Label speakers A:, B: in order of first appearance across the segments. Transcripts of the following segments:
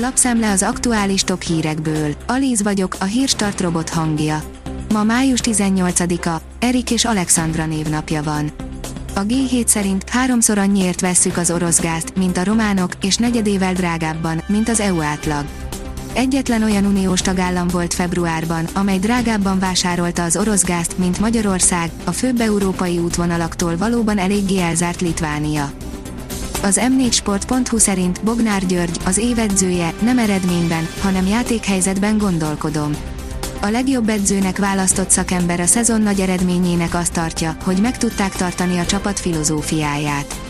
A: Lapszemle az aktuális top hírekből. Alíz vagyok, a hírstart robot hangja. Ma május 18-a, Erik és Alexandra névnapja van. A G7 szerint háromszor annyiért vesszük az orosz gázt, mint a románok, és negyedével drágábban, mint az EU átlag. Egyetlen olyan uniós tagállam volt februárban, amely drágábban vásárolta az orosz gázt, mint Magyarország, a főbb európai útvonalaktól valóban eléggé elzárt Litvánia. Az m4sport.hu szerint Bognár György, az évedzője, nem eredményben, hanem játékhelyzetben gondolkodom. A legjobb edzőnek választott szakember a szezon nagy eredményének azt tartja, hogy meg tudták tartani a csapat filozófiáját.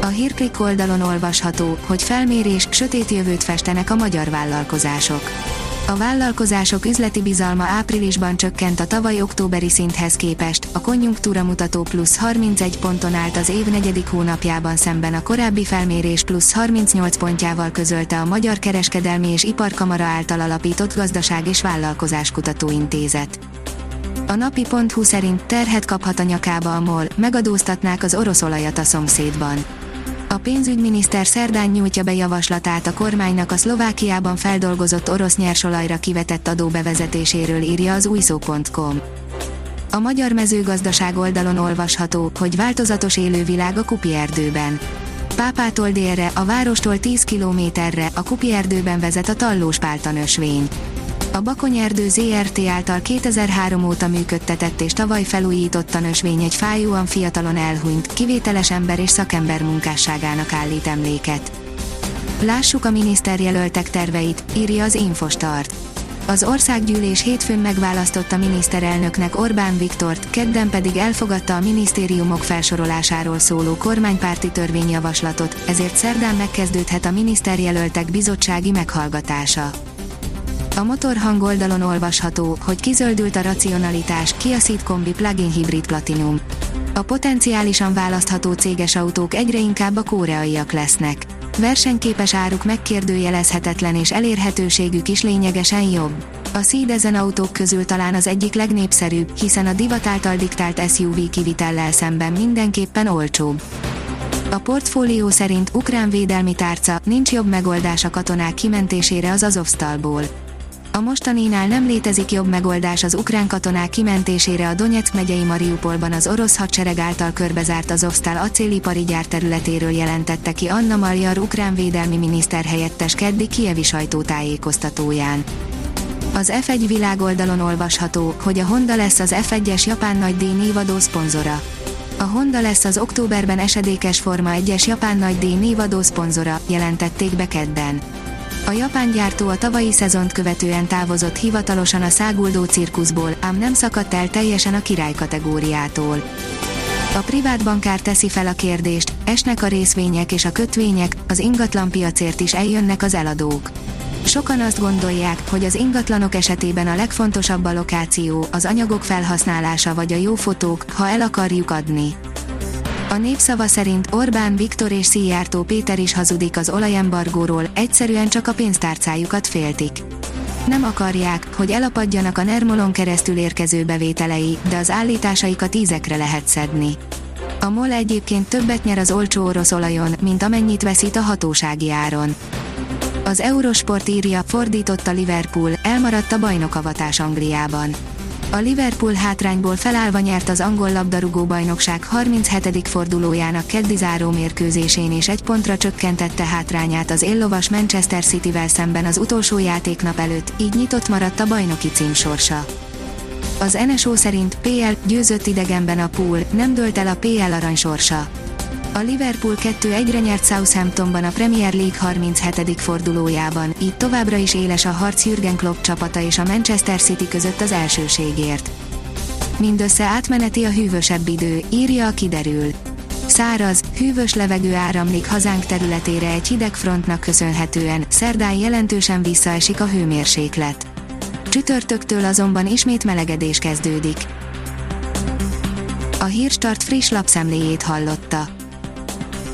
A: A hírklik oldalon olvasható, hogy felmérés, sötét jövőt festenek a magyar vállalkozások. A vállalkozások üzleti bizalma áprilisban csökkent a tavaly októberi szinthez képest, a konjunktúra mutató plusz 31 ponton állt az év negyedik hónapjában szemben a korábbi felmérés plusz 38 pontjával közölte a Magyar Kereskedelmi és Iparkamara által alapított Gazdaság és Vállalkozás Kutatóintézet. A napi.hu szerint terhet kaphat a nyakába a MOL, megadóztatnák az orosz olajat a szomszédban. A pénzügyminiszter szerdán nyújtja be javaslatát a kormánynak a Szlovákiában feldolgozott orosz nyersolajra kivetett adó bevezetéséről írja az újszó.com. A magyar mezőgazdaság oldalon olvasható, hogy változatos élővilág a Kupi erdőben. Pápától délre, a várostól 10 kilométerre, a Kupi erdőben vezet a tallós páltanösvény. A Bakonyerdő ZRT által 2003 óta működtetett és tavaly felújított a nösvény egy fájóan fiatalon elhunyt, kivételes ember és szakember munkásságának állít emléket. Lássuk a miniszterjelöltek terveit, írja az Infostart. Az országgyűlés hétfőn megválasztotta miniszterelnöknek Orbán Viktort, kedden pedig elfogadta a minisztériumok felsorolásáról szóló kormánypárti törvényjavaslatot, ezért szerdán megkezdődhet a miniszterjelöltek bizottsági meghallgatása. A motorhang oldalon olvasható, hogy kizöldült a racionalitás, Kia Ceed Kombi Plug-in Hybrid Platinum. A potenciálisan választható céges autók egyre inkább a koreaiak lesznek. Versenyképes áruk megkérdőjelezhetetlen és elérhetőségük is lényegesen jobb. A Ceed ezen autók közül talán az egyik legnépszerűbb, hiszen a divat által diktált SUV kivitellel szemben mindenképpen olcsóbb. A portfólió szerint ukrán védelmi tárca, nincs jobb megoldás a katonák kimentésére az Azovstalból a mostaninál nem létezik jobb megoldás az ukrán katonák kimentésére a Donetsk megyei Mariupolban az orosz hadsereg által körbezárt az Osztál acélipari gyár területéről jelentette ki Anna Marjar ukrán védelmi miniszter helyettes keddi kievi sajtótájékoztatóján. Az F1 világoldalon olvasható, hogy a Honda lesz az F1-es japán nagy díj névadó szponzora. A Honda lesz az októberben esedékes Forma 1-es japán nagy díj névadó szponzora, jelentették be kedden. A japán gyártó a tavalyi szezont követően távozott hivatalosan a száguldó cirkuszból, ám nem szakadt el teljesen a király kategóriától. A privát bankár teszi fel a kérdést, esnek a részvények és a kötvények, az ingatlanpiacért is eljönnek az eladók. Sokan azt gondolják, hogy az ingatlanok esetében a legfontosabb a lokáció, az anyagok felhasználása vagy a jó fotók, ha el akarjuk adni. A népszava szerint Orbán Viktor és Szijjártó Péter is hazudik az olajembargóról, egyszerűen csak a pénztárcájukat féltik. Nem akarják, hogy elapadjanak a Nermolon keresztül érkező bevételei, de az állításaikat ízekre lehet szedni. A MOL egyébként többet nyer az olcsó orosz olajon, mint amennyit veszít a hatósági áron. Az Eurosport írja, fordított a Liverpool, elmaradt a bajnokavatás Angliában. A Liverpool hátrányból felállva nyert az angol labdarúgó bajnokság 37. fordulójának keddi záró mérkőzésén és egy pontra csökkentette hátrányát az éllovas Manchester City-vel szemben az utolsó játéknap előtt, így nyitott maradt a bajnoki cím sorsa. Az NSO szerint PL győzött idegenben a pool, nem dölt el a PL arany sorsa. A Liverpool 2-1-re nyert Southamptonban a Premier League 37. fordulójában, így továbbra is éles a harc Jürgen Klopp csapata és a Manchester City között az elsőségért. Mindössze átmeneti a hűvösebb idő, írja a kiderül. Száraz, hűvös levegő áramlik hazánk területére egy hideg frontnak köszönhetően, szerdán jelentősen visszaesik a hőmérséklet. Csütörtöktől azonban ismét melegedés kezdődik. A Hírstart friss lapszemléjét hallotta.